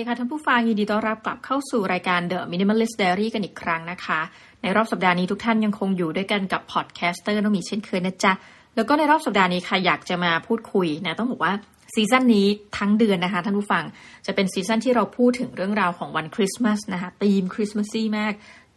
ดีค่ะท่านผู้ฟังยินดีต้อนรับกลับเข้าสู่รายการ The Minimalist's Diary กันอีกครั้งนะคะ ในรอบสัปดาห์นี้ทุกท่านยังคงอยู่ด้วยกันกับ podcaster น้องมีเช่นเคยนะจ๊ะ แล้วก็ในรอบสัปดาห์นี้ค่ะอยากจะมาพูดคุยนะต้องบอกว่า season นี้ทั้งเดือนนะคะ ท่านผู้ฟังจะเป็น season ที่เราพูดถึงเรื่องราวของวันคริสต์มาสนะคะ theme Christmassy มาก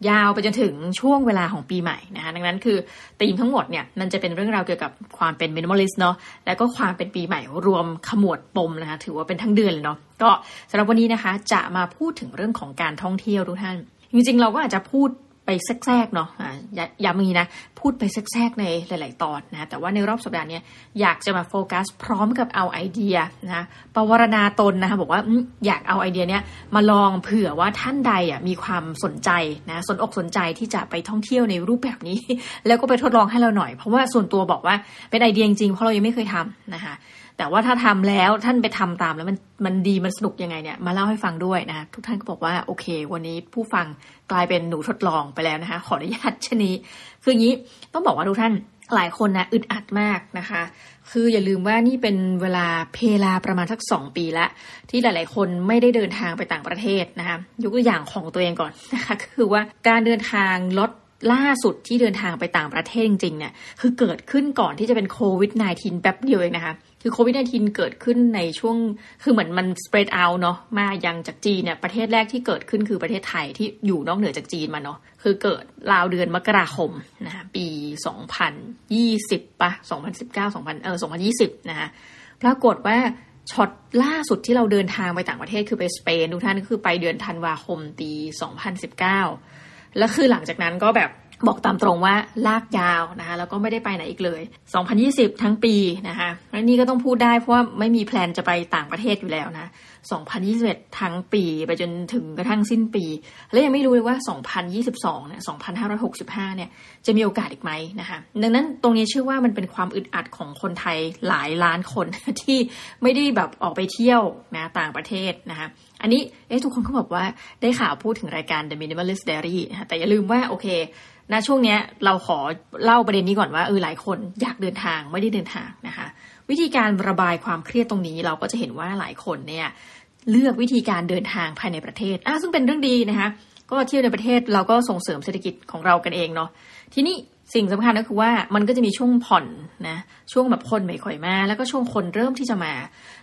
ยาวไปจนถึงช่วงเวลาของปีใหม่นะคะดังนั้นคือธีมทั้งหมดเนี่ยมันจะเป็นเรื่องราวเกี่ยวกับความเป็น minimalist เนาะแล้วก็ความเป็นปีใหม่รวมขมวดปมนะคะถือว่าเป็นทั้งเดือนเลยเนาะก็สำหรับวันนี้นะคะจะมาพูดถึงเรื่องของการท่องเที่ยวทุกท่านจริงๆ เราก็อาจจะพูด ไปแทรกๆเนาะอย้ำมีนะ พูดไปแทรกๆในหลาย ๆ ตอนนะ แต่ว่าในรอบสัปดาห์นี้อยากจะมาโฟกัสพร้อมกับเอาไอเดียนะปวารณาตนนะคะบอกว่าอยากเอาไอเดียเนี้ยมาลองเผื่อว่าท่านใดอะมีความสนใจนะสนอกสนใจที่จะไปท่องเที่ยวในรูปแบบนี้ แล้วก็ไปทดลองให้เราหน่อย เพราะว่าส่วนตัวบอกว่าเป็นไอเดียจริงๆเพราะเรายังไม่เคยทำนะคะแต่ว่าถ้าทำแล้วท่านไปทำตามแล้วมันมันดีมันสนุกยังไงเนี่ยมาเล่าให้ฟังด้วยนะทุกท่านก็บอกว่าโอเค วันนี้ผู้ฟัง กลายเป็นหนูทดลองไปแล้วนะคะ ขออนุญาตชนี้ คืออย่างนี้ต้องบอกว่าทุกท่านหลายคนนะอึดอัดมากนะคะ คืออย่าลืมว่านี่เป็นเวลาเพลาประมาณสักสองปีละที่หลาย ๆ คนไม่ได้เดินทางไปต่างประเทศนะคะยกตัวอย่างของตัวเองก่อนนะคะคือว่าการเดินทางลด ล่าสุดที่เดินทางไปต่างประเทศจริงๆเนี่ยคือเกิดขึ้นก่อนที่จะเป็นโควิด -19 แป๊บเดียวเองนะคะ คือโควิด -19 เกิดขึ้นในช่วงคือเหมือนมัน spread out เนาะมายังจากจีนเนี่ยประเทศแรกที่เกิดขึ้นคือประเทศไทยที่อยู่นอกเหนือจากจีนมาเนาะคือเกิดราวเดือนมกราคมนะคะปี 2020ปะ2019 2000เออ2020นะคะปรากฏว่าช็อตล่าสุดที่เราเดินทางไปต่างประเทศคือไปสเปนทุกท่านคือไปเดือนธันวาคมปี 2019 แล้วคือหลังจากนั้นก็แบบบอกตามตรงว่าลากยาวนะคะแล้วก็ไม่ได้ไปไหนอีกเลย 2020 ทั้งปีนะคะและนี่ก็ต้องพูดได้เพราะว่าไม่มีแพลนจะไปต่างประเทศอยู่แล้วนะ2021 ทั้งปีไปจนถึงกระทั่งสิ้นปี และยังไม่รู้เลยว่า 2022 เนี่ย 2565 เนี่ย จะมีโอกาสอีกไหมนะคะ ดังนั้นตรงนี้เชื่อว่ามันเป็นความอึดอัดของคนไทยหลายล้านคนที่ไม่ได้แบบออกไปเที่ยวนะต่างประเทศนะคะ อันนี้เอ๊ะทุกคนก็บอกว่าได้ข่าวพูดถึงรายการ The Minimalist Diary นะแต่อย่าลืมว่าโอเคณช่วงเนี้ยเราขอเล่าประเด็นนี้ก่อนว่าเออหลายคนอยากเดินทางไม่ได้เดินทางนะคะ วิธีการระบายความเครียดตรงนี้เราก็จะเห็นว่าหลายคนเนี่ยเลือกวิธีการเดินทางภายในประเทศอะซึ่งเป็นเรื่องดีนะคะก็เที่ยวในประเทศเราก็ส่งเสริมเศรษฐกิจของเรากันเองเนาะทีนี้ สิ่งสำคัญก็คือว่ามันก็จะมีช่วงผ่อนนะช่วงแบบคนไม่ค่อยมา แล้วก็ช่วงคนเริ่มที่จะมา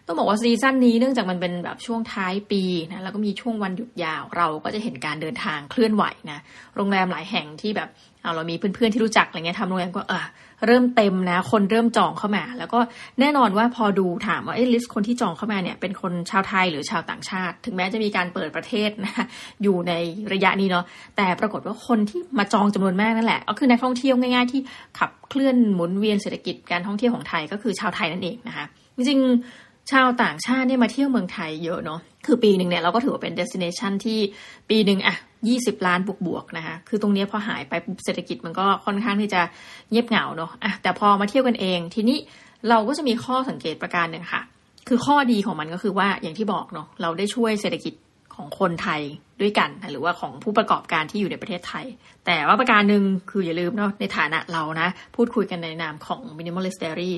ต้องบอกว่าซีซั่นนี้เนื่องจากมันเป็นแบบช่วงท้ายปีนะแล้วก็มีช่วงวันหยุดยาวเราก็จะเห็นการเดินทางเคลื่อนไหวนะโรงแรมหลายแห่งที่แบบ เอาเรามีเพื่อนๆที่รู้จักอะไรเงี้ยทำโรงแรมก็เออเริ่มเต็มนะ คนเริ่มจองเข้ามา แล้วก็แน่นอนว่าพอดูถามว่าไอ้ลิสต์คนที่จองเข้ามาเนี่ยเป็นคนชาวไทยหรือชาวต่างชาติ ถึงแม้จะมีการเปิดประเทศนะอยู่ในระยะนี้เนาะแต่ปรากฏว่าคนที่มาจองจำนวนมากนั่นแหละ ก็คือนักท่องเที่ยวง่าย ๆ ที่ขับเคลื่อนหมุนเวียนเศรษฐกิจการท่องเที่ยวของไทยก็คือชาวไทยนั่นเองนะคะจริงๆ ชาวต่างชาติเนี่ยมาเที่ยวเมืองไทยเยอะเนาะคือปีหนึ่งเนี่ยเราก็ถือว่าเป็นเดสติเนชันที่ปีหนึ่งอะยี่สิบล้านบวกบวกนะคะ คือตรงนี้พอหายไปเศรษฐกิจมันก็ค่อนข้างที่จะเงียบเหงาเนาะอะแต่พอมาเที่ยวกันเอง ทีนี้เราก็จะมีข้อสังเกตประการหนึ่งค่ะ คือข้อดีของมันก็คือว่าอย่างที่บอกเนาะเราได้ช่วยเศรษฐกิจของคนไทยด้วยกัน หรือว่าของผู้ประกอบการที่อยู่ในประเทศไทย แต่ว่าประการหนึ่งคืออย่าลืมเนาะในฐานะเรานะ พูดคุยกันในนามของ Minimalist Diary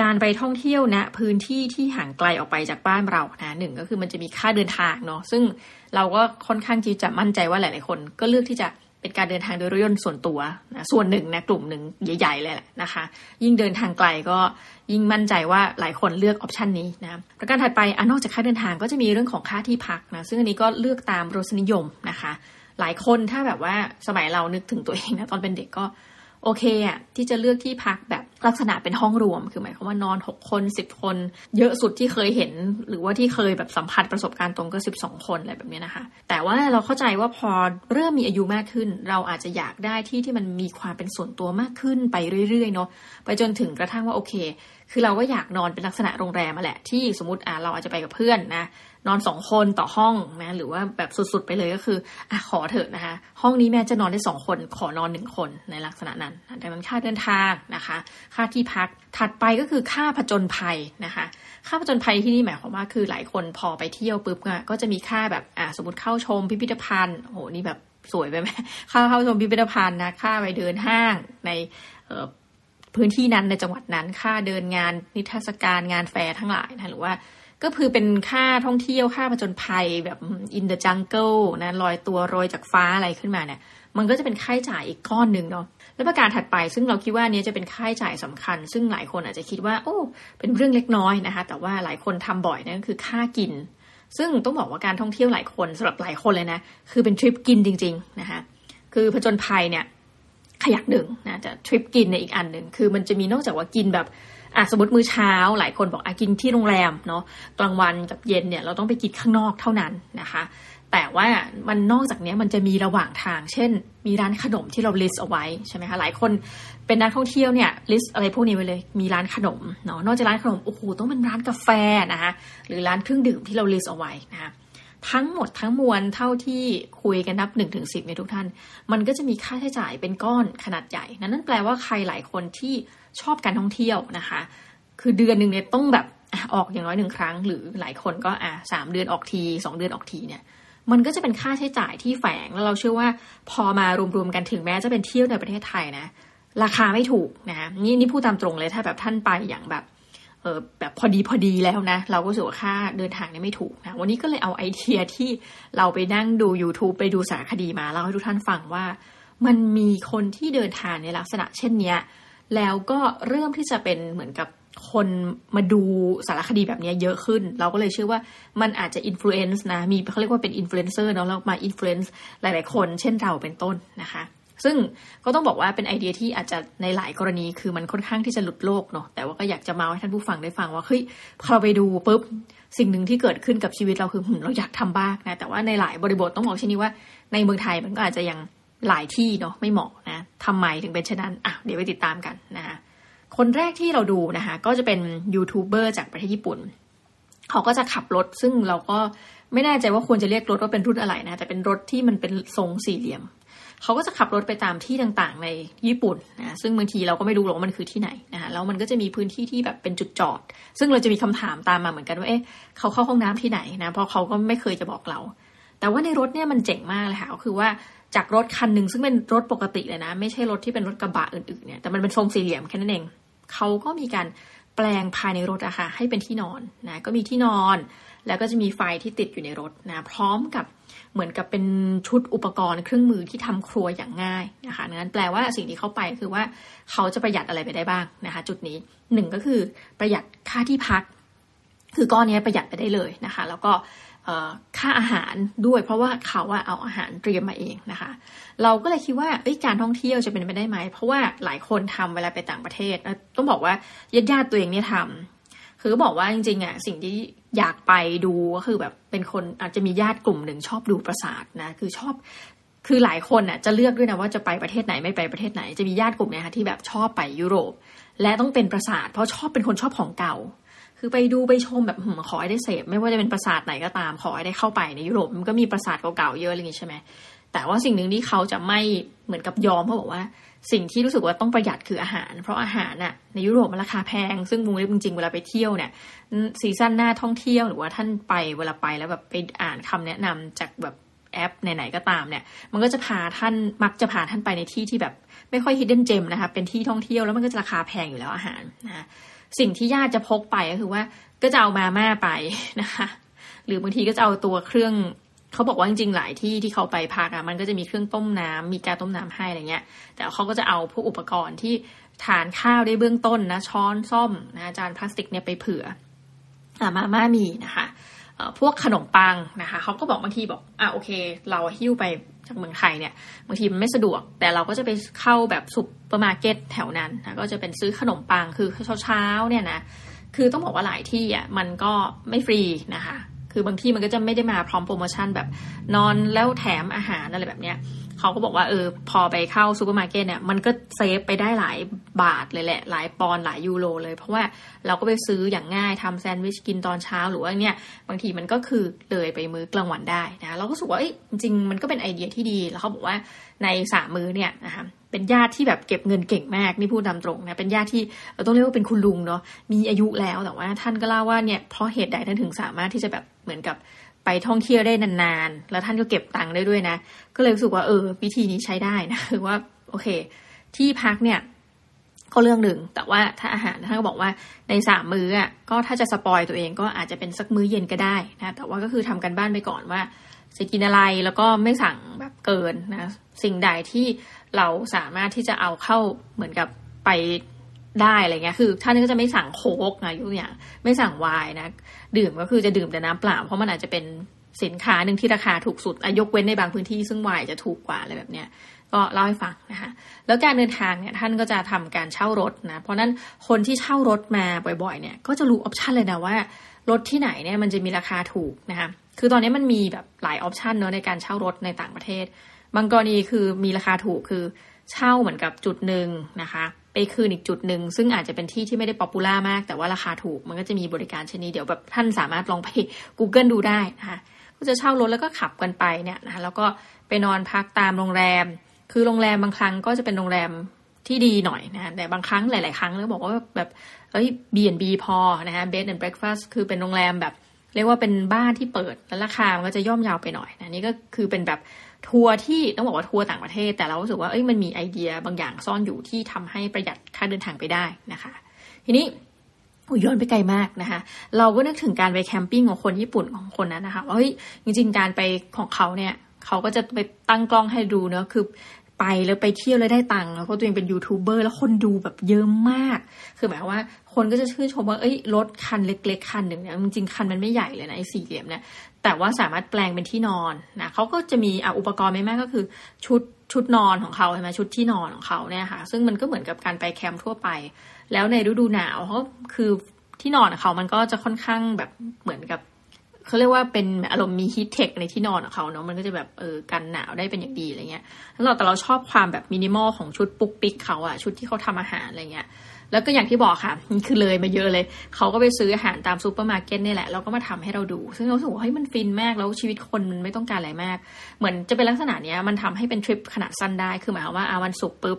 การไปท่องเที่ยวณนะพื้นที่ที่ห่างไกลออกไปจากบ้านเรานะหนึ่งก็คือมันจะมีค่าเดินทางเนาะซึ่งเราก็ค่อนข้างที่จะมั่นใจว่าหลาย ๆ คน ก็เลือกที่จะเป็นการเดินทางโดยรถยนต์ส่วนตัวนะส่วนหนึ่งนะกลุ่มหนึ่งใหญ่ ๆ เลยแหละนะคะ ยิ่งเดินทางไกลก็ยิ่งมั่นใจว่าหลายคนเลือกออปชันนี้นะประการถัดไปอนอกจากค่าเดินทางก็จะมีเรื่องของค่าที่พักนะซึ่งอันนี้ก็เลือกตามรสนิยมนะคะ หลายคนถ้าแบบว่าสมัยเรานึกถึงตัวเองนะตอนเป็นเด็กก็โอเคอะที่จะเลือกที่พักแบบลักษณะเป็นห้องรวม คือหมายความว่านอนหกคนสิบคน เยอะสุดที่เคยเห็น หรือว่าที่เคยแบบสัมผัสประสบการณ์ตรงก็สิบสองคนอะไรแบบนี้นะคะ แต่ว่าเราเข้าใจว่าพอเริ่มมีอายุมากขึ้น เราอาจจะอยากได้ที่ที่มันมีความเป็นส่วนตัวมากขึ้นไปเรื่อยๆเนาะไปจนถึงกระทั่งว่าโอเค คือเราก็อยากนอนเป็นลักษณะโรงแรมมาแหละที่สมมติอ่าเราอาจจะไปกับเพื่อนนะนอนสองคนต่อห้องนะหรือว่าแบบสุดๆไปเลยก็คืออะขอเถอะนะคะ ห้องนี้แม่จะนอนได้สองคนขอนอนหนึ่งคนในลักษณะนั้นดังนั้นค่าเดินทางนะคะค่าที่พัก ถัดไปก็คือค่าผจญภัยนะคะ ค่าผจญภัยที่นี่หมายความว่าคือหลายคนพอไปเที่ยวปุ๊บก็จะมีค่าแบบอะสมมติเข้าชมพิพิธภัณฑ์โหนี่แบบสวยไปไหมค่าเข้าชมพิพิธภัณฑ์นะค่าไปเดินห้างในพื้นที่นั้นในจังหวัดนั้น ค่าเดินงานนิทรรศการงานแฟร์ทั้งหลายนะหรือว่าก็คือเป็นค่าท่องเที่ยวค่าผจญภัยแบบ in the jungle นะลอยตัวโรยจากฟ้าอะไรขึ้นมาเนี่ย มันก็จะเป็นค่าใช้จ่ายอีกก้อนหนึ่งเนาะแล้วประการถัดไปซึ่งเราคิดว่านี้จะเป็นค่าใช้จ่ายสำคัญ ซึ่งหลายคนอาจจะคิดว่า โอ้ เป็นเรื่องเล็กน้อยนะคะ แต่ว่าหลายคนทำบ่อยนั่นคือค่ากิน ซึ่งต้องบอกว่าการท่องเที่ยวหลายคนสำหรับหลายคนเลยนะคือเป็นทริปกินจริง ๆนะคะคือผจญภัยเนี่ยขยักหนึ่งนะจะทริปกินในอีกอันหนึ่งคือมันจะมีนอกจากว่ากินแบบอะสมมติมื้อเช้า หลายคนบอกอะกินที่โรงแรมเนาะกลางวันกับเย็นเนี่ยเราต้องไปกินข้างนอกเท่านั้นนะคะ แต่ว่ามันนอกจากนี้มันจะมีระหว่างทาง เช่น มีร้านขนมที่เรา list เอาไว้ใช่ไหมคะหลายคนเป็นนักท่องเที่ยวเนี่ย list อะไรพวกนี้ไว้เลย มีร้านขนมเนาะนอกจากร้านขนมโอ้โหต้องเป็นร้านกาแฟนะคะหรือร้านเครื่องดื่มที่เรา list เอาไว้นะคะทั้งหมดทั้งมวลเท่าที่คุยกันนับหนึ่งถึงสิบในทุกท่าน มันก็จะมีค่าใช้จ่ายเป็นก้อนขนาดใหญ่ นั่นแปลว่าใครหลายคนที่ชอบการท่องเที่ยวนะคะ คือเดือนหนึ่งเนี่ยต้องแบบออกอย่างน้อยหนึ่งครั้ง หรือหลายคนก็อะสามเดือนออกทีสองเดือนออกทีเนี่ย มันก็จะเป็นค่าใช้จ่ายที่แฝงแล้วเราเชื่อว่าพอมารวมๆกันถึงแม้จะเป็นเที่ยวในประเทศไทยนะ ราคาไม่ถูกนะนี่นี่พูดตามตรงเลยถ้าแบบท่านไปอย่างแบบเออแบบพอดีพอดีแล้วนะ เราก็รู้สึกว่าค่าเดินทางนี่ไม่ถูกนะวันนี้ก็เลยเอาไอเดียที่เราไปนั่งดู YouTube ไปดูสารคดีมาเล่าให้ทุกท่านฟังว่า มันมีคนที่เดินทางในลักษณะเช่นเนี้ยแล้วก็เริ่มที่จะเป็นเหมือนกับ คนมาดูสารคดีแบบนี้เยอะขึ้น เราก็เลยเชื่อว่ามันอาจจะ influence นะ มีเขาเรียกว่าเป็นอินฟลูเอนเซอร์เนาะแล้วมา influence หลาย ๆ คน เช่นเราเป็นต้นนะคะ ซึ่งก็ต้องบอกว่าเป็นไอเดียที่อาจจะในหลายกรณีคือมันค่อนข้างที่จะหลุดโลกเนาะแต่ว่าก็อยากจะมาให้ท่านผู้ฟังได้ฟังว่าเฮ้ยพอเราไปดูปุ๊บสิ่งหนึ่งที่เกิดขึ้นกับชีวิตเราคือเราอยากทำบ้างนะแต่ว่าในหลายบริบทต้องบอกเช่นนี้ว่า ในเมืองไทยมันก็อาจจะยังหลายที่เนาะไม่เหมาะนะทำไมถึงเป็นเช่นนั้นอะเดี๋ยวไปติดตามกันนะคะ คนแรกที่เราดูนะคะ ก็จะเป็นยูทูบเบอร์จากประเทศญี่ปุ่น เขาก็จะขับรถ ซึ่งเราก็ไม่แน่ใจว่าควรจะเรียกรถว่าเป็นรุ่นอะไรนะ แต่เป็นรถที่มันเป็นทรงสี่เหลี่ยม เขาก็จะขับรถไปตามที่ต่างๆ ในญี่ปุ่นนะ ซึ่งบางทีเราก็ไม่รู้หรอกว่ามันคือที่ไหนนะคะแล้วมันก็จะมีพื้นที่ที่แบบเป็นจุดจอด ซึ่งเราจะมีคำถามตามมาเหมือนกันว่า เอ๊ะ เขาเข้าห้องน้ำที่ไหนนะ เพราะเขาก็ไม่เคยจะบอกเรา แต่ว่าในรถเนี่ยมันเจ๋งมากเลยค่ะก็คือว่าจากรถคันหนึ่งซึ่งเป็นรถปกติเลยนะ ไม่ใช่รถที่เป็นรถกระบะอื่นๆเนี่ยแต่มันเป็นทรงสี่เหลี่ยมแค่นั้นเองเขาก็มีการแปลงภายในรถอะค่ะให้เป็นที่นอนนะก็มีที่นอน แล้วก็จะมีไฟที่ติดอยู่ในรถนะพร้อมกับเหมือนกับเป็นชุดอุปกรณ์เครื่องมือที่ทำครัวอย่างง่ายนะคะนั้นแปลว่าสิ่งที่เขาไปคือว่าเขาจะประหยัดอะไรไปได้บ้างนะคะ จุดนี้หนึ่งก็คือประหยัดค่าที่พัก คือก้อนนี้ประหยัดไปได้เลยนะคะ แล้วก็ ค่าอาหารด้วย เพราะว่าเขาว่าเอาอาหารเตรียมมาเองนะคะ เราก็เลยคิดว่าการท่องเที่ยวจะเป็นไปได้ไหม เพราะว่าหลายคนทำเวลาไปต่างประเทศ ต้องบอกว่าญาติญาติตัวเองเนี่ยทำคือบอกว่าจริงๆอะสิ่งที่อยากไปดูก็คือแบบเป็นคนอาจจะมีญาติกลุ่มหนึ่งชอบดูปราสาทนะคือชอบคือหลายคนอะจะเลือกด้วยนะว่าจะไปประเทศไหนไม่ไปประเทศไหนจะมีญาติกลุ่มเนี่ยค่ะที่แบบชอบไปยุโรป และต้องเป็นปราสาท เพราะชอบเป็นคนชอบของเก่า คือไปดูไปชมแบบขอให้ได้เสพไม่ว่าจะเป็นปราสาทไหนก็ตามขอให้ได้เข้าไปในยุโรปมันก็มีปราสาทเก่าๆเยอะอะไรอย่างนี้ใช่ไหมแต่ว่าสิ่งหนึ่งที่เขาจะไม่เหมือนกับยอมเขาบอกว่า สิ่งที่รู้สึกว่าต้องประหยัดคืออาหาร เพราะอาหารน่ะในยุโรปมันราคาแพง ซึ่งมุงเล็บจริงๆเวลาไปเที่ยวเนี่ยซีซั่นหน้าท่องเที่ยวหรือว่าท่านไปเวลาไปแล้วแบบไปอ่านคำแนะนำจากแบบแอปไหนๆก็ตามเนี่ย มันก็จะพาท่านมักจะพาท่านไปในที่ที่แบบไม่ค่อยฮิดเด้นเจมนะคะเป็นที่ท่องเที่ยวแล้วมันก็จะราคาแพงอยู่แล้วอาหารนะ สิ่งที่ญาติจะพกไปก็คือว่า ก็จะเอามาม่าไปนะคะ หรือบางทีก็จะเอาตัวเครื่องเขาบอกว่าจริงๆหลายที่ที่เขาไปพักอะมันก็จะมีเครื่องต้มน้ำมีการต้มน้ำให้อะไรเงี้ย แต่เขาก็จะเอาพวกอุปกรณ์ที่ทานข้าวได้เบื้องต้นนะช้อนส้อมนะจานพลาสติกเนี่ยไปเผื่ออามาม่ามีนะคะ พวกขนมปังนะคะเขาก็บอกบางทีบอกอะโอเค เราหิ้วไปจากเมืองไทยเนี่ยบางทีมันไม่สะดวก แต่เราก็จะไปเข้าแบบซุปเปอร์มาร์เก็ตแถวนั้นนะก็จะเป็นซื้อขนมปังคือเช้าๆเนี่ยนะคือต้องบอกว่าหลายที่อะมันก็ไม่ฟรีนะคะคือบางที่มันก็จะไม่ได้มาพร้อมโปรโมชั่นแบบนอนแล้วแถมอาหารอะไรแบบเนี้ย เขาก็บอกว่าเออพอไปเข้าซูเปอร์มาร์เก็ตเนี่ยมันก็ save ไปได้หลายบาทเลยแหละ หลายปอนด์หลายยูโรเลย เพราะว่าเราก็ไปซื้ออย่างง่ายทำแซนด์วิชกินตอนเช้าหรือว่าเนี่ยบางทีมันก็คือเลยไปมื้อกลางวันได้นะเราก็รู้สึกว่าจริงมันก็เป็นไอเดียที่ดี แล้วเขาบอกว่าในสามมื้อเนี่ยนะคะเป็นญาติที่แบบเก็บเงินเก่งมากนี่พูดตามตรงนะเป็นญาติที่เราต้องเรียกว่าเป็นคุณลุงเนาะมีอายุแล้วแต่ว่าท่านก็เล่าว่าเนี่ยเพราะเหตุใดท่านถึงสามารถที่จะแบบเหมือนกับ ไปท่องเที่ยวได้นานๆ แล้วท่านก็เก็บตังค์ได้ด้วยนะ ก็เลยรู้สึกว่าเออวิธีนี้ใช้ได้นะคือว่าโอเค ที่พักเนี่ยก็เรื่องหนึ่ง แต่ว่าถ้าอาหารท่านก็บอกว่าในสามมื้ออะก็ถ้าจะสปอยตัวเองก็อาจจะเป็นสักมื้อเย็นก็ได้นะแต่ว่าก็คือทำกันบ้านไปก่อนว่าจะกินอะไรแล้วก็ไม่สั่งแบบเกินนะสิ่งใดที่เราสามารถที่จะเอาเข้าเหมือนกับไป ได้อะไรเงี้ยคือท่านก็จะไม่สั่งโค้กนะยกอย่างไม่สั่งไวน์นะดื่มก็คือจะดื่มแต่น้ำเปล่าเพราะมันอาจจะเป็นสินค้าหนึ่งที่ราคาถูกสุดยกเว้นในบางพื้นที่ซึ่งไวน์จะถูกกว่าอะไรแบบเนี้ยก็เล่าให้ฟังนะคะแล้วการเดินทางเนี่ยท่านก็จะทำการเช่ารถนะเพราะนั้นคนที่เช่ารถมาบ่อยๆ เนี่ยก็จะรู้ option เลยนะว่ารถที่ไหนเนี่ยมันจะมีราคาถูกนะคะคือตอนนี้มันมีแบบหลาย option เนาะในการเช่ารถในต่างประเทศ บางกรณีคือมีราคาถูกคือเช่าเหมือนกับจุดหนึ่งนะคะ ไปคืนอีกจุดหนึ่ง ซึ่งอาจจะเป็นที่ที่ไม่ได้ popular มาก แต่ว่าราคาถูกมันก็จะมีบริการชนิดเดี๋ยวแบบท่านสามารถลองไป Google ดูได้นะคะก็จะเช่ารถแล้วก็ขับกันไปเนี่ยนะคะแล้วก็ไปนอนพักตามโรงแรม คือโรงแรมบางครั้งก็จะเป็นโรงแรมที่ดีหน่อยนะแต่บางครั้งหลาย ๆ ครั้งแล้วบอกว่าแบบเอ้ย B&B พอนะคะ bed and breakfast คือเป็นโรงแรมแบบ เรียกว่าเป็นบ้านที่เปิดแล้วราคามันก็จะย่อมยาวไปหน่อยนะนี่ก็คือเป็นแบบ ทัวร์ที่ต้องบอกว่าทัวร์ต่างประเทศ แต่เรารู้สึกว่าเอ้ยมันมีไอเดียบางอย่างซ่อนอยู่ที่ทำให้ประหยัดค่าเดินทางไปได้นะคะ ทีนี้ย้อนไปไกลมากนะคะ เราก็นึกถึงการไปแคมปิ้งของคนญี่ปุ่นของคนนั้นนะคะว่าเฮ้ยจริง ๆ การไปของเขาเนี่ยเขาก็จะไปตั้งกล้องให้ดูเนาะคือ ไปแล้วไปเที่ยวแล้วได้ตังค์แล้วก็ตัวเองเป็นยูทูบเบอร์แล้วคนดูแบบเยอะมาก คือหมายว่าคนก็จะชื่นชมว่าเอ้ยรถคันเล็ก ๆ คันหนึ่งเนี่ยจริงๆคันมันไม่ใหญ่เลยนะไอ้สี่เหลี่ยมเนี่ยแต่ว่าสามารถแปลงเป็นที่นอนนะเขาก็จะมีอุปกรณ์ไม่มากก็คือชุดชุดนอนของเขาใช่ไหมชุดที่นอนของเขาเนี่ยค่ะ ซึ่งมันก็เหมือนกับการไปแคมป์ทั่วไป แล้วในฤดูหนาวเขาคือที่นอนของเขามันก็จะค่อนข้างแบบเหมือนกับ เขาเรียกว่าเป็นอารมณ์มี Heattech ในที่นอนของเขาเนาะมันก็จะแบบเออกันหนาวได้เป็นอย่างดีอะไรเงี้ยแล้วเราแต่เราชอบความแบบมินิมอลของชุดปุ๊กปิ๊กเขาอะชุดที่เขาทำอาหารอะไรเงี้ยแล้วก็อย่างที่บอกค่ะนี่คือเลยมาเยอะเลย เขาก็ไปซื้ออาหารตามซูเปอร์มาร์เก็ตนี่แหละแล้วก็มาทำให้เราดู ซึ่งเรารู้สึกว่าเฮ้ยมันฟินมากแล้วชีวิตคนมันไม่ต้องการอะไรมาก เหมือนจะเป็นลักษณะเนี้ยมันทำให้เป็นทริปขนาดสั้นได้คือหมายความว่าอาวันศุกร์ปุ๊บ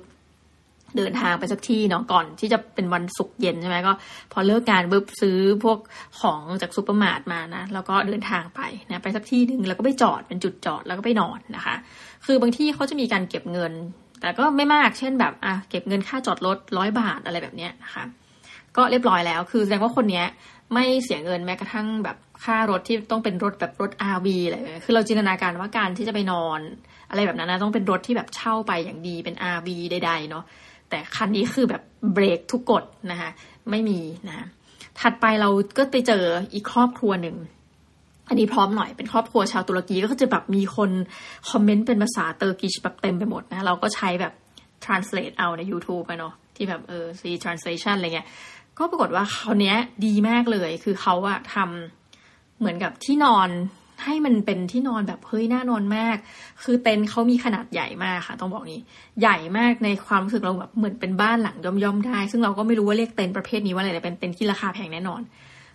เดินทางไปสักที่เนาะก่อนที่จะเป็นวันศุกร์เย็นใช่ไหมก็ พอเลิกงานปุ๊บซื้อพวกของจากซูเปอร์มาร์ทมานะแล้วก็เดินทางไปนะไปสักที่หนึ่งแล้วก็ไปจอดเป็นจุดจอดแล้วก็ไปนอนนะคะ คือบางที่เขาจะมีการเก็บเงิน แต่ก็ไม่มากเช่นแบบอะเก็บเงินค่าจอดรถร้อยบาทอะไรแบบเนี้ยนะคะก็เรียบร้อยแล้ว คือแสดงว่าคนเนี้ยไม่เสียเงินแม้กระทั่งแบบค่ารถที่ต้องเป็นรถแบบรถ RV อะไรคือเราจินตนาการว่าการที่จะไปนอน อะไรแบบนั้นนะต้องเป็นรถที่แบบเช่าไปอย่างดีเป็น RV ใดๆเนาะ แต่คันนี้คือแบบเบรกทุกกฎนะคะไม่มีนะถัดไปเราก็ไปเจออีกครอบครัวหนึ่ง อันนี้พร้อมหน่อยเป็นครอบครัวชาวตุรกีก็จะแบบมีคนคอมเมนต์เป็นภาษา Turkish แบบเต็มไปหมดนะเราก็ใช้แบบ translate เอาใน YouTube ไปเนาะที่แบบเออ see translation อะไรเงี้ยก็ปรากฏว่าเขาเนี้ยดีมากเลย คือเขาอะทำเหมือนกับที่นอน ให้มันเป็นที่นอนแบบเฮ้ยน่านอนมาก คือเต็นท์เขามีขนาดใหญ่มากค่ะ ต้องบอกนี้ ใหญ่มากในความรู้สึกเราแบบเหมือนเป็นบ้านหลังย่อมๆได้ ซึ่งเราก็ไม่รู้ว่าเรียกเต็นท์ประเภทนี้ว่าอะไรแต่เป็นเต็นท์ที่ราคาแพงแน่นอน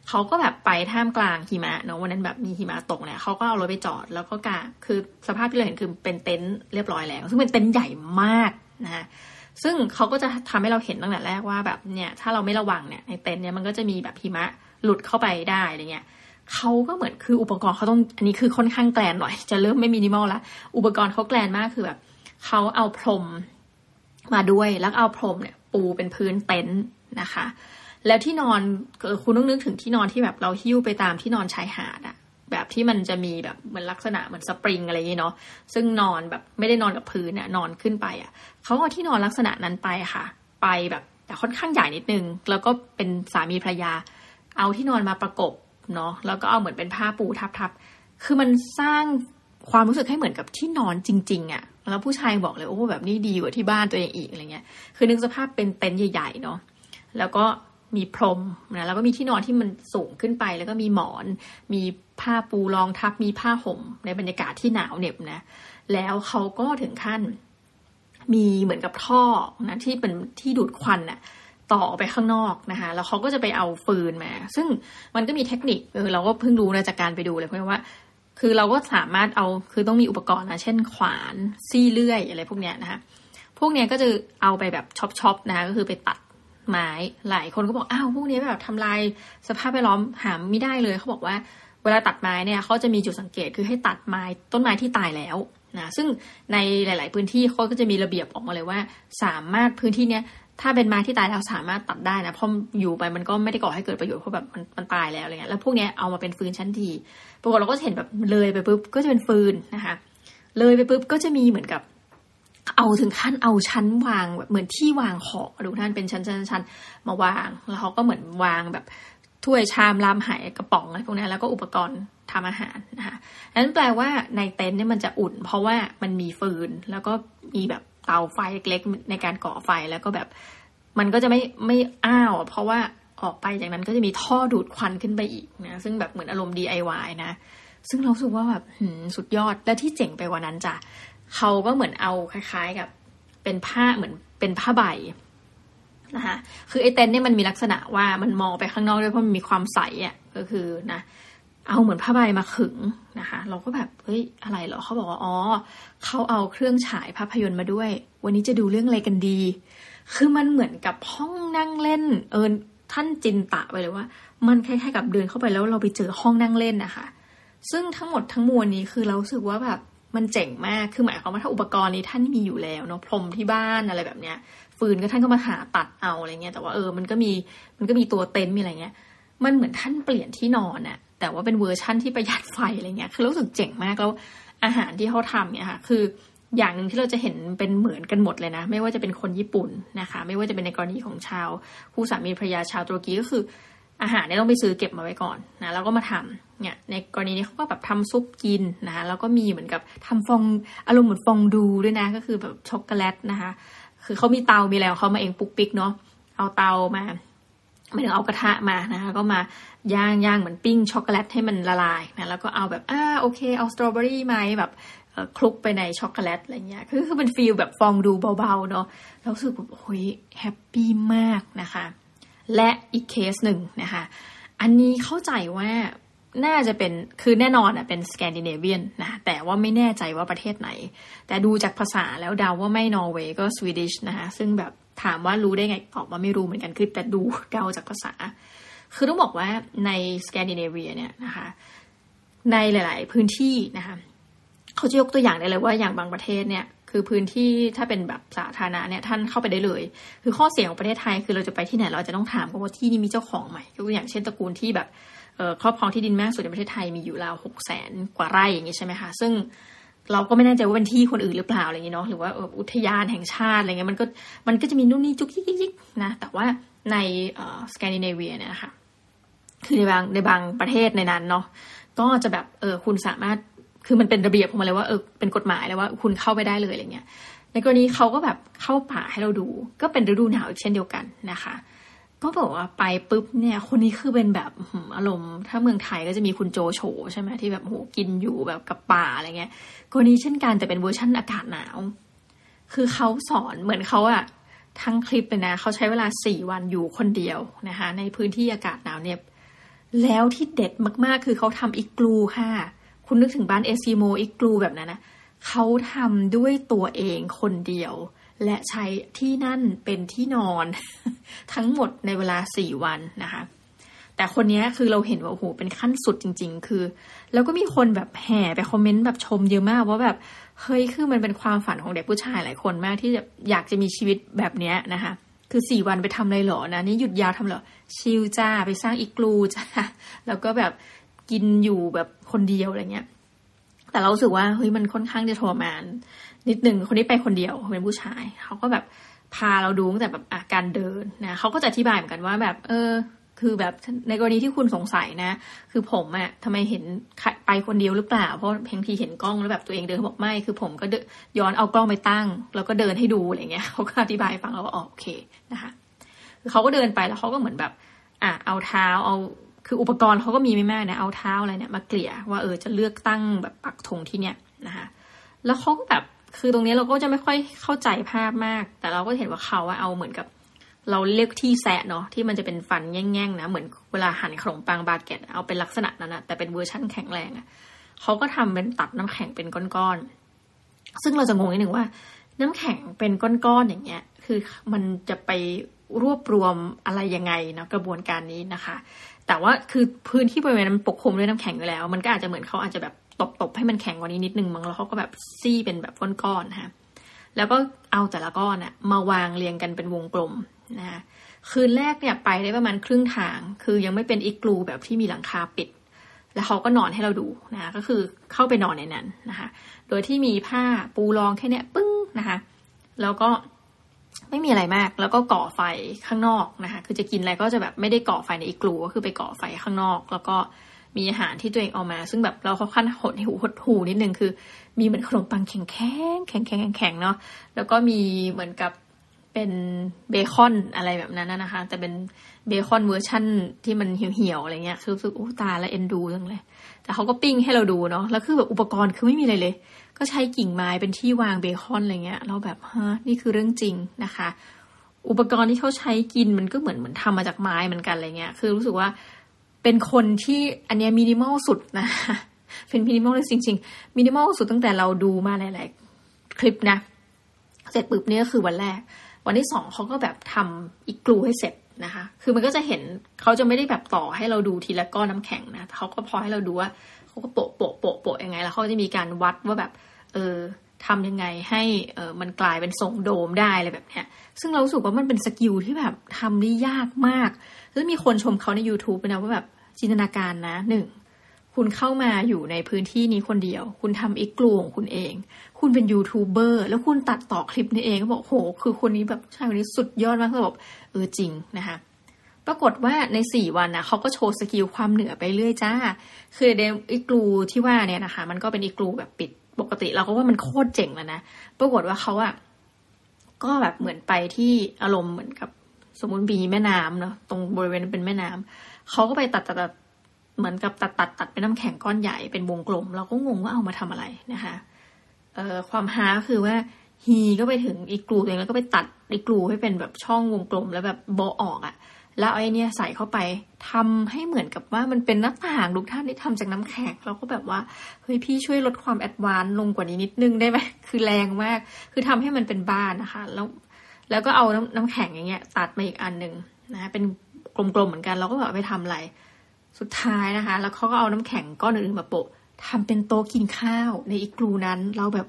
เขาก็แบบไปท่ามกลางหิมะเนาะวันนั้นแบบมีหิมะตกเนี่ยเขาก็เอารถไปจอดแล้วก็กะคือสภาพที่เราเห็นคือเป็นเต็นท์เรียบร้อยแล้ว ซึ่งเป็นเต็นท์ใหญ่มากนะซึ่งเขาก็จะทำให้เราเห็นตั้งแต่แรกว่าแบบเนี่ยถ้าเราไม่ระวังเนี่ยในเต็นท์เนี่ยมันก็จะมีแบบหิมะหลุดเข้าไปได้อะไรเงี้ย เขาก็เหมือนคืออุปกรณ์เขาต้องอันนี้คือค่อนข้างแกลนหน่อย จะเริ่มไม่มินิมอลละอุปกรณ์เขาแกลนมากคือแบบเขาเอาพรมมาด้วยแล้วเอาพรมเนี่ย ปูเป็นพื้นเต็นท์นะคะ แล้วที่นอนคุณต้องนึกถึงที่นอนที่แบบเราหิ้วไปตามที่นอนชายหาดอะแบบที่มันจะมีแบบเหมือนลักษณะเหมือนสปริงอะไรอย่างเงี้เนาะซึ่งนอนแบบไม่ได้นอนกับพื้นอะนอนขึ้นไปอะเขาเอาที่นอนลักษณะนั้นไปค่ะ ไปแบบแต่ค่อนข้างใหญ่นิดนึง แล้วก็เป็นสามีภรรยา เอาที่นอนมาประกบ เนาะแล้วก็เอาเหมือนเป็นผ้าปูทับๆคือมันสร้างความรู้สึกให้เหมือนกับที่นอนจริง ๆอะ่ะ แล้วผู้ชายบอกเลยโอ้แบบนี้ดีกว่าที่บ้านตัวเองอีกอะไรเงี้ย คือนึกสภาพเป็นเต็นท์ใหญ่ๆเนาะ แล้วก็มีพรมนะแล้วก็มีที่นอนที่มันสูงขึ้นไป แล้วก็มีหมอน มีผ้าปูรองทับ มีผ้าห่ม ในบรรยากาศที่หนาวเหน็บนะ แล้วเขาก็ถึงขั้น มีเหมือนกับท่อนะที่เป็นที่ดูดควันอะ่ะ ต่อไปข้างนอกนะคะ แล้วเขาก็จะไปเอาฟืนมา ซึ่งมันก็มีเทคนิคเออเราก็เพิ่งรู้นะจากการไปดูเลยเพราะว่า คือเราก็สามารถเอาคือต้องมีอุปกรณ์นะเช่นขวานซี่เลื่อยอะไรพวกเนี้ยนะคะพวกเนี้ยก็จะเอาไปแบบช็อปๆนะคะก็คือไปตัดไม้หลายคนก็บอกอ้าวพวกนี้แบบทำลายสภาพแวดล้อมหามไม่ได้เลยเขาบอกว่าเวลาตัดไม้เนี่ยเขาจะมีจุดสังเกตคือให้ตัดไม้ต้นไม้ที่ตายแล้วนะซึ่งในหลาย ๆ พื้นที่เขาก็จะมีระเบียบออกมาเลยว่า สามารถพื้นที่เนี้ย ถ้าเป็นไม้ที่ตายแล้วสามารถตัดได้นะเพราะอยู่ไปมันก็ไม่ได้ก่อให้เกิดประโยชน์เพราะแบบมันมันตายแล้วอะไรเงี้ยแล้วพวกนี้เอามาเป็นฟืนชั้นดีปรากฏเราก็จะเห็นแบบเลยไปปุ๊บก็จะเป็นฟืนนะคะ เลยไปปุ๊บก็จะมีเหมือนกับ เอาถึงขั้นเอาชั้นวางแบบเหมือนที่วางของดูท่านเป็นชั้นชั้นชั้นมาวาง แล้วเขาก็เหมือนวางแบบถ้วยชามลามหายกระป๋องอะไรพวกนี้แล้วก็อุปกรณ์ทำอาหารนะคะนั้นแปลว่าในเต็นท์เนี่ยมันจะอุ่น เพราะว่ามันมีฟืนแล้วก็มีแบบ เตาไฟเล็กๆในการก่อไฟแล้วก็แบบ มันก็จะไม่ไม่อ้าวเพราะว่าออกไปจากนั้นก็จะมีท่อดูดควันขึ้นไปอีกนะ ซึ่งแบบเหมือนอารมณ์ DIY นะ ซึ่งเราสึกว่าแบบสุดยอดและที่เจ๋งไปกว่านั้นจ้ะเขาก็เหมือนเอาคล้าย ๆกับ เป็นผ้าเหมือนเป็นผ้าใบนะคะคือไอเต็นท์เนี่ยมันมีลักษณะว่ามันมองไปข้างนอกด้วยเพราะมันมีความใสอะก็คือนะ เอาเหมือนผ้าใบมาขึงนะคะ เราก็แบบเฮ้ยอะไรเหรอเขาบอกว่าอ๋อเขาเอาเครื่องฉายภาพยนตร์มาด้วย วันนี้จะดูเรื่องอะไรกันดี คือมันเหมือนกับห้องนั่งเล่น เออท่านจินตะไปเลยว่า มันคล้ายๆกับเดินเข้าไปแล้วเราไปเจอห้องนั่งเล่นนะคะ ซึ่งทั้งหมดทั้งมวลนี้คือเราสึกว่าแบบมันเจ๋งมาก คือหมายความว่าถ้าอุปกรณ์นี้ท่านมีอยู่แล้วเนาะพรมที่บ้านอะไรแบบเนี้ย ฟืนก็ท่านก็มาหาตัดเอาอะไรเงี้ย แต่ว่าเออ มันก็มี มันก็มีตัวเต็นท์มีอะไรเงี้ย มันเหมือนท่านเปลี่ยนที่นอนอะ แต่ว่าเป็นเวอร์ชั่นที่ประหยัดไฟอะไรเงี้ย คือรู้สึกเจ๋งมากแล้วอาหารที่เขาทำเนี่ยค่ะ คืออย่างหนึ่งที่เราจะเห็นเป็นเหมือนกันหมดเลยนะ ไม่ว่าจะเป็นคนญี่ปุ่นนะคะ ไม่ว่าจะเป็นในกรณีของชาวคู่สามีภรรยาชาวตุรกีก็คือ อาหารเนี่ยต้องไปซื้อเก็บมาไว้ก่อนนะแล้วก็มาทำเนี่ยในกรณีนี้เขาก็แบบทำซุปกินนะแล้วก็มีเหมือนกับทำฟองอารมณ์เหมือนฟองดูด้วยนะ ก็คือแบบช็อกโกแลตนะคะ คือเขามีเตามีแล้วเขามาเองปุ๊กปิ๊กเนาะเอาเตามาไม่ถึงเอากระทะมานะคะก็มา ย่างย่างเหมือนปิ้งช็อกโกแลตให้มันละลายนะแล้วก็เอาแบบอ่าโอเคเอาสตรอเบอรี่ไหมแบบคลุกไปในช็อกโกแลตอะไรเงี้ยคือคือเป็น feel แบบฟองดูเบาๆเนาะเราสึกแบบโอ้ยแฮปปี้มากนะคะ และอีกเคสหนึ่งนะคะ อันนี้เข้าใจว่าน่าจะเป็นคือแน่นอนอะเป็นสแกนดิเนเวียนนะแต่ว่าไม่แน่ใจว่าประเทศไหน แต่ดูจากภาษาแล้วเดาว่าไม่นอร์เวย์ก็ Swedish นะคะซึ่งแบบถามว่ารู้ได้ไงตอบว่าไม่รู้เหมือนกันคือแต่ดูเดาจากภาษา คือต้องบอกว่าในสแกนดิเนเวียเนี่ยนะคะ ในหลาย ๆ พื้นที่นะคะเขาจะยกตัวอย่างได้เลยว่าอย่างบางประเทศเนี่ยคือพื้นที่ถ้าเป็นแบบสาธารณะเนี่ยท่านเข้าไปได้เลย คือข้อเสียของประเทศไทยคือเราจะไปที่ไหนเราจะต้องถามว่าที่นี้มีเจ้าของไหมยกตัวอย่างเช่นตระกูลที่แบบครอบครองที่ดินมากสุดในประเทศไทยมีอยู่ราวหกแสนกว่าไร่อย่างนี้ใช่ไหมคะซึ่งเราก็ไม่แน่ใจว่าเป็นที่คนอื่นหรือเปล่าอะไรอย่างนี้เนาะหรือว่าอุทยานแห่งชาติอะไรเงี้ยมันก็มันก็จะมีนู่นนี่จุกยิกยิกนะแต่ว่าในสแกนดิเนเวียเนี่ยนะคะ คือในบางในบางประเทศในนั้นเนาะก็จะแบบเออคุณสามารถคือมันเป็นระเบียบของมันเลยว่าเออเป็นกฎหมายเลยว่าคุณเข้าไปได้เลยอะไรเงี้ยในกรณีเขาก็แบบเข้าป่าให้เราดู ก็เป็นฤดูหนาวอีกเช่นเดียวกันนะคะ ก็บอกว่าไปปุ๊บเนี่ย คนนี้คือเป็นแบบอารมณ์ ถ้าเมืองไทยก็จะมีคุณโจโฉใช่ไหมที่แบบโหกินอยู่แบบกับป่าอะไรเงี้ยคนนี้เช่นกันแต่เป็นเวอร์ชั่นอากาศหนาว คือเขาสอนเหมือนเขาอะทั้งคลิปเลยนะเขาใช้เวลาสี่วันอยู่คนเดียวนะคะ ในพื้นที่อากาศหนาวเนี่ย แล้วที่เด็ดมากๆ คือเขาทำอีกลูค่ะ คุณนึกถึงบ้านเอซิโมอีกลูแบบนั้นนะเขาทำด้วยตัวเองคนเดียว และใช้ที่นั่นเป็นที่นอน ทั้งหมดในเวลาสี่วันนะคะ แต่คนนี้คือเราเห็นว่าโอ้โหเป็นขั้นสุดจริง ๆ คือ แล้วก็มีคนแบบแห่ไปคอมเมนต์แบบชมเยอะมากว่าแบบเฮ้ยคือมันเป็นความฝันของเด็กผู้ชายหลายคนมากที่อยากจะมีชีวิตแบบนี้นะคะ คือสี่วันไปทำอะไรหรอนะนี่หยุดยาวทำหรอชิลจ้าไปสร้างอีกลูจ้าแล้วก็แบบกินอยู่แบบคนเดียวอะไรเงี้ย แต่เราสึกว่าเฮ้ยมันค่อนข้างจะทรมาน นิดหนึ่งคนนี้ไปคนเดียวเป็นผู้ชายเขาก็แบบพาเราดูตั้งแต่แบบอาการเดินนะเขาก็จะอธิบายเหมือนกันว่าแบบ เออ คือแบบในกรณีที่คุณสงสัยนะ คือผมอะทำไมเห็นไปคนเดียวหรือเปล่า เพราะเพียงทีเห็นกล้องแล้วแบบตัวเองเดินเขาบอกไม่ คือผมก็ย้อนเอากล้องไปตั้ง แล้วก็เดินให้ดูอะไรเงี้ยเขาก็อธิบายฟังเราว่าอ๋อโอเคนะคะคเขาก็เดินไปแล้วเขาก็เหมือนแบบ อะเอาเท้าเอาคืออุปกรณ์เขาก็มีไม่มากนะ เอาเท้าอะไรเนี่ยมาเกลี่ยว่าเออจะเลือกตั้งแบบปักธงที่เนี้ยนะคะแล้วเขาก็แบบคือตรงนี้เราก็จะไม่ค่อยเข้าใจภาพมาก แต่เราก็เห็นว่าเขาเอาเหมือนกับ เราเรียกที่แซะเนาะที่มันจะเป็นฟันแง่งๆนะเหมือนเวลาหั่นขนมปังบาเกตเอาเป็นลักษณะนั้นนะแต่เป็นเวอร์ชั่นแข็งแรงอะเขาก็ทำเป็นตัดน้ำแข็งเป็นก้อนๆซึ่งเราจะงงนิดหนึ่งว่า น้ำแข็งเป็นก้อนๆอย่างเงี้ย คือมันจะไปรวบรวมอะไรยังไงนะกระบวนการนี้นะคะ แต่ว่าคือพื้นที่บริเวณนั้นปกคลุมด้วยน้ำแข็งอยู่แล้ว มันก็อาจจะเหมือนเขาอาจจะแบบตบๆให้มันแข็งกว่านี้นิดนึงมั้งแล้วเขาก็แบบซี่เป็นแบบก้อนๆนะคะแล้วก็เอาแต่ละก้อนอะมาวางเรียงกันเป็นวงกลม นะคะคืนแรกเนี่ยไปได้ประมาณครึ่งทาง คือยังไม่เป็นอีกลูแบบที่มีหลังคาปิด แล้วเขาก็นอนให้เราดูนะคะก็คือเข้าไปนอนในนั้นนะคะโดยที่มีผ้าปูรองแค่เนี้ยปึ้งนะคะแล้วก็ไม่มีอะไรมาก แล้วก็ก่อไฟข้างนอกนะคะ คือจะกินอะไรก็จะแบบไม่ได้ก่อไฟในอีกลูก็คือไปก่อไฟข้างนอก แล้วก็มีอาหารที่ตัวเองเอามา ซึ่งแบบเราเขาขั้นหดหูหดหูนิดนึงคือ มีเหมือนขนมปังแข็งแข็งแข็งแข็งแข็งเนาะ แล้วก็มีเหมือนกับ เป็นเบคอนอะไรแบบนั้นนะคะ แต่เป็นเบคอนเวอร์ชั่นที่มันเหี่ยวๆอะไรเงี้ย คือรู้สึกโอ้ตาและเอ็นดูจังเลย แต่เขาก็ปิ้งให้เราดูเนาะ แล้วคือแบบอุปกรณ์คือไม่มีอะไรเลย ก็ใช้กิ่งไม้เป็นที่วางเบคอนอะไรเงี้ย เราแบบฮะนี่คือเรื่องจริงนะคะ อุปกรณ์ที่เขาใช้กินมันก็เหมือนเหมือนทำมาจากไม้เหมือนกันอะไรเงี้ย คือรู้สึกว่าเป็นคนที่อันนี้มินิมอลสุดนะเป็นมินิมอลเลยจริงๆมินิมอลสุดตั้งแต่เราดูมาหลาย ๆ คลิปนะ เสร็จปุ๊บนี่ก็คือวันแรก วันที่สองเขาก็แบบทำอีกกลูให้เสร็จนะคะ คือมันก็จะเห็นเขาจะไม่ได้แบบต่อให้เราดูทีละก้อนน้ำแข็งนะเขาก็พอให้เราดูว่าเขาก็โปะโปะโปะโปะยังไง แล้วเขาจะมีการวัดว่าแบบ เออทำยังไงให้เออมันกลายเป็นทรงโดมได้อะไรแบบเนี้ย ซึ่งเราสึกว่ามันเป็นสกิลที่แบบทำได้ยากมาก แล้วมีคนชมเขาใน YouTube นะว่าแบบจินตนาการนะหนึ่ง คุณเข้ามาอยู่ในพื้นที่นี้คนเดียว คุณทำอีกกลูของคุณเอง คุณเป็นยูทูบเบอร์แล้วคุณตัดต่อคลิปนี่เองก็บอกโห คือคนนี้แบบชายคนนี้สุดยอดมากเลยบอกเออจริงนะคะปรากฏว่าในสี่วันนะเขาก็โชว์ skill ความเหนือไปเรื่อยจ้า คือเดิมอีกลูที่ว่าเนี่ยนะคะ มันก็เป็นอีกลูแบบปิดปกติเราก็ว่ามันโคตรเจ๋งแล้วนะ ปรากฏว่าเขาอะก็แบบเหมือนไปที่อารมณ์เหมือนกับ สมมติมีแม่น้ำเนาะตรงบริเวณเป็นแม่น้ำเขาก็ไปตัดตัด เหมือนกับตัดตัดตัดเป็นน้ำแข็งก้อนใหญ่เป็นวงกลม เราก็งงว่าเอามาทำอะไรนะคะเอ่อความฮาก็คือว่าฮีก็ไปถึงอีกกลูตัวเองแล้วก็ไปตัดอีกกลูให้เป็นแบบช่องวงกลมแล้วแบบโบออกอะ่ะ แล้วไอ้เนี่ยใส่เข้าไปทำให้เหมือนกับว่ามันเป็นหน้าต่างทุกท่านที่ทำจากน้ำแข็งเราก็แบบว่าเฮ้ยพี่ช่วยลดความแอดวานซ์ลงกว่านี้นิดนึงได้ไหมคือแรงมาก คือทำให้มันเป็นบ้านนะคะ แล้วแล้วก็เอาน้ำน้ำแข็งอย่างเงี้ยตัดมาอีกอันหนึ่งนะเป็นกลมๆเหมือนกันเราก็แบบไปทำอะไร สุดท้ายนะคะ แล้วเขาก็เอาน้ำแข็งก้อนอื่นๆมาโปะทำเป็นโต๊ะกินข้าวในอีกรูนั้น เราแบบ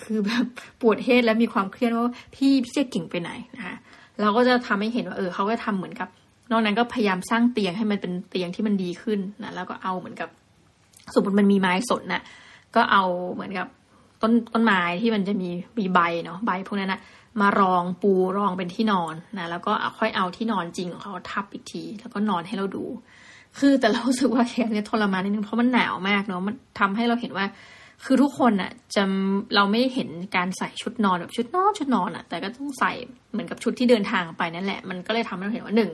คือแบบปวดเฮดและมีความเครียดว่าพี่พี่จะเก่งไปไหนนะคะเราก็จะทำให้เห็นว่าเออเขาก็ทำเหมือนกับ นอกนั้นก็พยายามสร้างเตียงให้มันเป็นเตียงที่มันดีขึ้นนะแล้วก็เอาเหมือนกับ สมมติมันมีไม้สนนะ่ะ ก็เอาเหมือนกับต้นต้นไม้ที่มันจะมีมีใบเนาะใบพวกนั้นนะมารองปูรองเป็นที่นอนนะแล้วก็ค่อยเอาที่นอนจริงของเขาทับอีกที แล้วก็นอนให้เราดู คือแต่เราสึกว่าแคสเนี่ยทรมานนิดนึงเพราะมันหนาวมากเนาะมันทำให้เราเห็นว่า คือทุกคนอะจะเราไม่เห็นการใส่ชุดนอนแบบชุดนอนชุดนอนอะแต่ก็ต้องใส่เหมือนกับชุดที่เดินทางไปนั่นแหละ มันก็เลยทำให้เราเห็นว่าหนึ่ง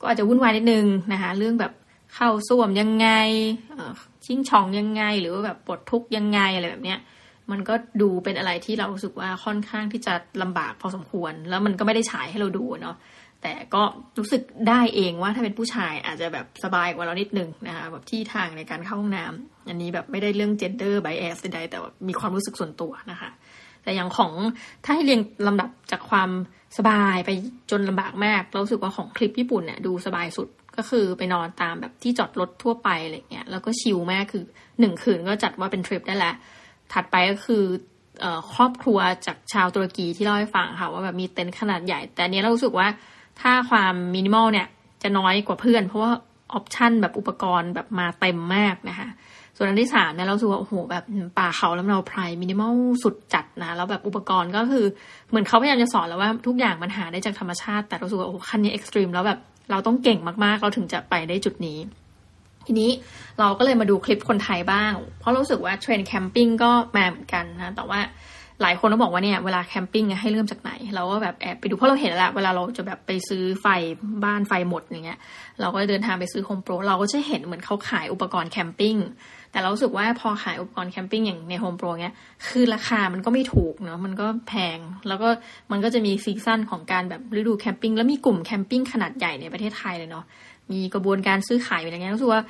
ก็อาจจะวุ่นวายนิดนึงนะคะเรื่องแบบเข้าส้วมยังไงชิงช่องยังไง หรือว่าแบบปวดทุกยังไงอะไรแบบเนี้ยมันก็ดูเป็นอะไรที่เรารู้สึกว่าค่อนข้างที่จะลำบากพอสมควร แล้วมันก็ไม่ได้ฉายให้เราดูเนาะ แต่ก็รู้สึกได้เองว่าถ้าเป็นผู้ชายอาจจะแบบสบายกว่าเรานิดนึงนะคะแบบที่ทางในการเข้าห้องน้ำอันนี้แบบไม่ได้เรื่อง gender bias ใดแต่ว่ามีความรู้สึกส่วนตัวนะคะ แต่อย่างของถ้าให้เรียงลำดับจากความสบายไปจนลำบากมากเราสึกว่าของคลิปญี่ปุ่นเนี่ยดูสบายสุดก็คือไปนอนตามแบบที่จอดรถทั่วไปอะไรเงี้ยแล้วก็ชิลมากคือหนึ่งคืนก็จัดว่าเป็นทริปได้แล้วถัดไปก็คือครอบครัวจากชาวตุรกีที่เล่าให้ฟังค่ะว่าแบบมีเต็นท์ขนาดใหญ่ แต่เนี้ยเรารู้สึกว่า ถ้าความมินิมอลเนี่ยจะน้อยกว่าเพื่อน เพราะว่า option แบบอุปกรณ์แบบมาเต็มมากนะคะ ส่วนอันที่สามเนี่ยเราสึกว่าโอ้โหแบบป่าเขาลำเนาไพรมินิมอลสุดจัดนะแล้วแบบอุปกรณ์ก็คือเหมือนเขาพยายามจะสอนแล้วว่าทุกอย่างมันหาได้จากธรรมชาติ แต่เราสึกว่าโอ้คันนี้ extreme แล้วแบบเราต้องเก่งมากๆ เราถึงจะไปได้จุดนี้ ทีนี้เราก็เลยมาดูคลิปคนไทยบ้าง เพราะรู้สึกว่าเทรนด์แคมปิ้งก็มาเหมือนกันนะแต่ว่า หลายคนก็บอกว่าเนี่ยเวลาแคมปิ้งให้เริ่มจากไหน เราก็แบบแอบไปดูเพราะเราเห็นแล้วเวลาเราจะแบบไปซื้อไฟบ้านไฟหมดอย่างเงี้ย เราก็เดินทางไปซื้อโฮมโปรเราก็จะเห็นเหมือนเขาขายอุปกรณ์แคมปิ้งแต่เราสึกว่าพอขายอุปกรณ์แคมปิ้งอย่างในโฮมโปรเงี้ยคือราคามันก็ไม่ถูกเนาะมันก็แพง แล้วก็มันก็จะมี season ของการแบบฤดูแคมปิ้งแล้วมีกลุ่มแคมปิ้งขนาดใหญ่ในประเทศไทยเลยเนาะมีกระบวนการซื้อขายอะไรเงี้ยรู้สึกว่า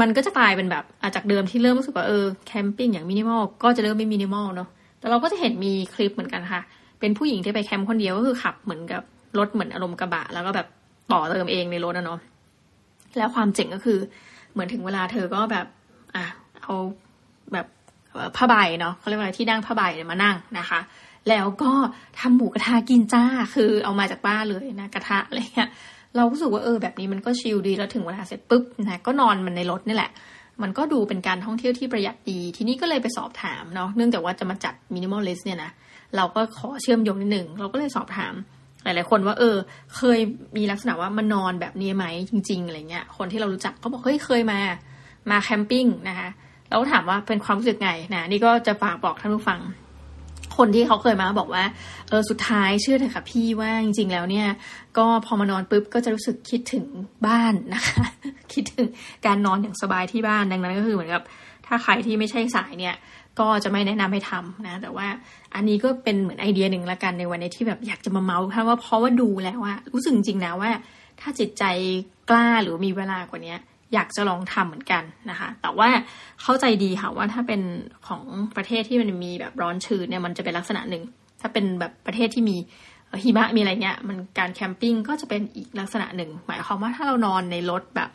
มันก็จะกลายเป็นแบบอาจากเดิมที่เริ่มรู้สึกว่าเออแคมปิ้งอย่างมินิมอลก็จะเริ่มไม่มินิมอลเนาะ แต่เราก็จะเห็นมีคลิปเหมือนกันค่ะ เป็นผู้หญิงที่ไปแคมป์คนเดียวก็คือขับเหมือนกับรถเหมือนอารมณ์กระบะ แล้วก็แบบต่อเติมเองในรถนะเนาะแล้วความเจ๋งก็คือ เหมือนถึงเวลาเธอก็แบบ อะเอาแบบผ้าใบเนาะเขาเรียกว่าที่นั่งผ้าใบมานั่งนะคะ แล้วก็ทำหมูกระทะกินจ้าคือเอามาจากบ้านเลยนะกระทะอะไรเงี้ยเรารู้สึกว่าเออแบบนี้มันก็ chill ดีแล้วถึงเวลาเสร็จปุ๊บนะก็นอนมันในรถนี่แหละ มันก็ดูเป็นการท่องเที่ยวที่ประหยัดดี ทีนี้ก็เลยไปสอบถามเนาะเนื่องจากว่าจะมาจัด minimalist เนี่ยนะเราก็ขอเชื่อมโยงนิดหนึ่งเราก็เลยสอบถามหลาย ๆ คนว่า เออ เคยมีลักษณะว่ามานอนแบบนี้ไหมจริง ๆ อะไรเงี้ย คนที่เรารู้จักเขาบอกเฮ้ยเคยมา มาแคมปิ้งนะคะเราก็ถามว่าเป็นความรู้สึกไงนะนี่ก็จะฝากบอกท่านผู้ฟัง คนที่เขาเคยมาบอกว่าเออสุดท้ายเชื่อเถอะค่ะพี่ว่าจริง ๆ แล้วเนี่ย ก็พอมานอนปุ๊บก็จะรู้สึกคิดถึงบ้านนะคะ คิดถึงการนอนอย่างสบายที่บ้านดังนั้นก็คือเหมือนกับ ถ้าใครที่ไม่ใช่สายเนี่ย ก็จะไม่แนะนำให้ทำนะ แต่ว่าอันนี้ก็เป็นเหมือนไอเดียหนึ่งละกันในวันนี้ที่แบบอยากจะมาเมาส์ค่ะว่าเพราะว่าดูแล้วว่ารู้สึกจริงนะว่า ถ้าจิตใจกล้าหรือมีเวลากว่านี้ อยากจะลองทำเหมือนกันนะคะ แต่ว่าเข้าใจดีค่ะว่าถ้าเป็นของประเทศที่มันมีแบบร้อนชื้นเนี่ยมันจะเป็นลักษณะหนึ่ง ถ้าเป็นแบบประเทศที่มีหิมะมีอะไรเงี้ย มันการแคมปิ้งก็จะเป็นอีกลักษณะหนึ่ง หมายความว่าถ้าเรานอนในรถแบบ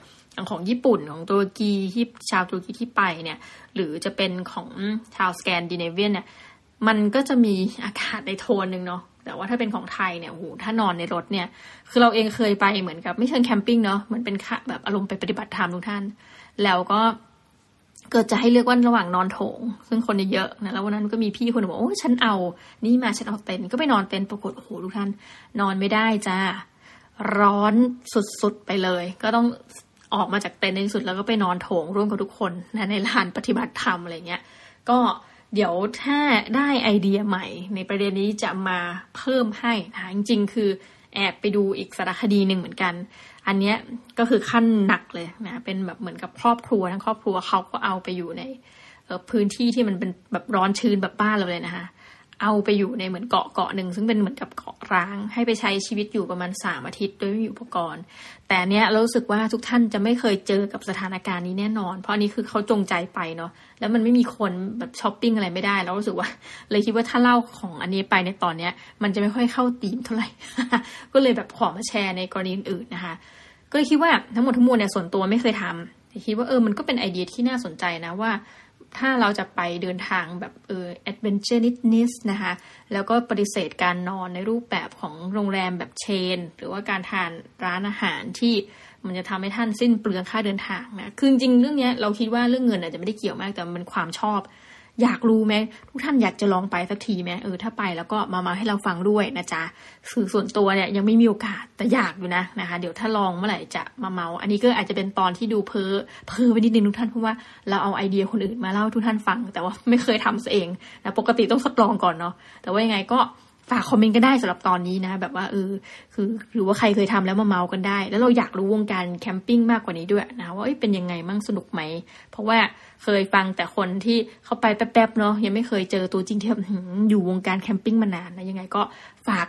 ของญี่ปุ่นของตุรกีที่ชาวตุรกีที่ไปเนี่ย หรือจะเป็นของชาวสแกนดิเนเวียนเนี่ย มันก็จะมีอากาศในโทนหนึ่งเนาะ แต่ว่าถ้าเป็นของไทยเนี่ยโหถ้านอนในรถเนี่ย คือเราเองเคยไปเหมือนกับ ไม่เชิงแคมปิ้งเนาะเหมือนเป็นแบบอารมณ์ไปปฏิบัติธรรมทุกท่าน แล้วก็เกิดจะให้เลือกว่าระหว่างนอนโถง ซึ่งคนเยอะนะแล้ววันนั้นก็มีพี่คนหนึ่งบอกโอ้ฉันเอา นี่มาฉันเอาเต็นท์ก็ไปนอนเต็นท์ปรากฏโอ้โหทุกท่าน นอนไม่ได้จ้าร้อนสุดๆไปเลย ก็ต้องออกมาจากเต็นท์ในที่สุดแล้วก็ไปนอนโถงร่วมกับทุกคนนะในลานปฏิบัติธรรมอะไรเงี้ยก็ เดี๋ยวถ้าได้ไอเดียใหม่ ในประเด็นนี้จะมาเพิ่มให้นะจริงๆ คือแอบไปดูอีกสารคดีหนึ่งเหมือนกัน อันนี้ก็คือขั้นหนักเลยนะเป็นแบบเหมือนกับครอบครัวทั้งครอบครัวเขาก็เอาไปอยู่ในพื้นที่ที่มันเป็นแบบร้อนชื้นแบบบ้านเราเลยนะคะ เอาไปอยู่ในเหมือนเกาะเกาะหนึ่งซึ่งเป็นเหมือนกับเกาะร้าง ให้ไปใช้ชีวิตอยู่ประมาณสามอาทิตย์โดยไม่มีอุปกรณ์ แต่เนี้ยเรารู้สึกว่าทุกท่านจะไม่เคยเจอกับสถานการณ์นี้แน่นอน เพราะอันนี้คือเขาจงใจไปเนาะแล้วมันไม่มีคนแบบช้อปปิ้งอะไรไม่ได้เรารู้สึกว่า เลยคิดว่าถ้าเล่าของอันนี้ไปในตอนเนี้ย มันจะไม่ค่อยเข้าตีมเท่าไหร่ ก็เลยแบบขอมาแชร์ในกรณีอื่นนะคะ ก็เลยคิดว่าทั้งหมดทั้งมวลเนี่ยส่วนตัวไม่เคยทำแต่คิดว่าเออมันก็เป็นไอเดียที่น่าสนใจนะว่า ถ้าเราจะไปเดินทางแบบเออแอดเวนเจอร์นิดๆนะคะแล้วก็ปฏิเสธการนอนในรูปแบบของโรงแรมแบบเชน หรือว่าการทานร้านอาหารที่มันจะทำให้ท่านสิ้นเปลืองค่าเดินทางนะคือจริงเรื่องนี้เราคิดว่าเรื่องเงินอาจจะไม่ได้เกี่ยวมากแต่มันความชอบ อยากรู้ไหมทุกท่านอยากจะลองไปสักทีไหมเออถ้าไปแล้วก็มามาให้เราฟังด้วยนะจ๊ะสื่อส่วนตัวเนี่ยยังไม่มีโอกาสแต่อยากอยู่นะนะคะ เดี๋ยวถ้าลองเมื่อไหร่จะมาเมา อันนี้ก็อาจจะเป็นตอนที่ดูเพ้อเพ้อไปนิดนึงทุกท่านเพราะว่าเราเอาไอเดียคนอื่นมาเล่าทุกท่านฟัง แต่ว่าไม่เคยทำเองนะปกติต้องทดลองก่อนเนาะแต่ว่ายังไงก็ ฝากคอมเมนต์ก็ได้สำหรับตอนนี้นะแบบว่าเออคือหรือว่าใครเคยทำแล้วมาเมากันได้ แล้วเราอยากรู้วงการแคมปิ้งมากกว่านี้ด้วยนะว่าเป็นยังไงมั่งสนุกไหม เพราะว่าเคยฟังแต่คนที่เขาไปแป๊บๆเนาะยังไม่เคยเจอตัวจริงที่อยู่วงการแคมปิ้งมานานนะยังไงก็ฝาก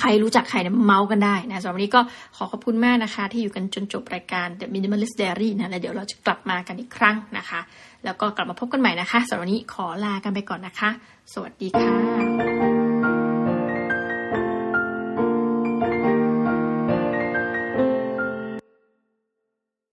ใครรู้จักใครเนี่ยเมาส์กันได้นะสำหรับวันนี้ก็ขอขอบคุณมากนะคะ ที่อยู่กันจนจบรายการ The Minimalist Diary นะแล้วเดี๋ยวเราจะกลับมากันอีกครั้งนะคะ แล้วก็กลับมาพบกันใหม่นะคะสำหรับวันนี้ขอลากันไปก่อนนะคะ สวัสดีค่ะ